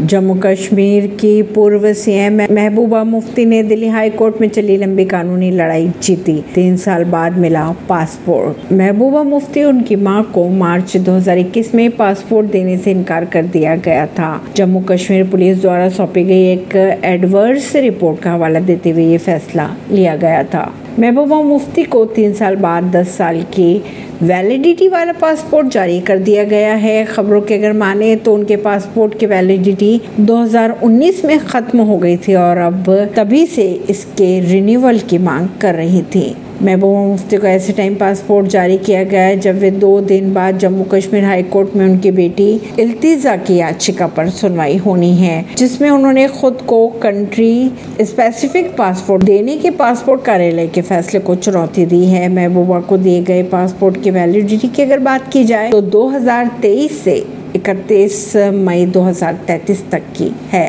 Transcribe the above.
जम्मू कश्मीर की पूर्व सीएम महबूबा मुफ्ती ने दिल्ली हाई कोर्ट में चली लंबी कानूनी लड़ाई जीती। तीन साल बाद मिला पासपोर्ट। महबूबा मुफ्ती उनकी माँ को मार्च 2021 में पासपोर्ट देने से इनकार कर दिया गया था। जम्मू कश्मीर पुलिस द्वारा सौंपी गई एक एडवर्स रिपोर्ट का हवाला देते हुए ये फैसला लिया गया था। महबूबा मुफ्ती को तीन साल बाद दस साल की वैलिडिटी वाला पासपोर्ट जारी कर दिया गया है। खबरों के अगर माने तो उनके पासपोर्ट की वैलिडिटी 2019 में ख़त्म हो गई थी और अब तभी से इसके रिन्यूअल की मांग कर रही थी। महबूबा मुफ्ती को ऐसे टाइम पासपोर्ट जारी किया गया है, जब वे दो दिन बाद जम्मू कश्मीर हाई कोर्ट में उनकी बेटी इल्तिजा की याचिका पर सुनवाई होनी है, जिसमें उन्होंने खुद को कंट्री स्पेसिफिक पासपोर्ट देने के पासपोर्ट कार्यालय के फैसले को चुनौती दी है। महबूबा को दिए गए पासपोर्ट की वैलिडिटी की अगर बात की जाए तो 2023 से 31 मई 2033 तक की है।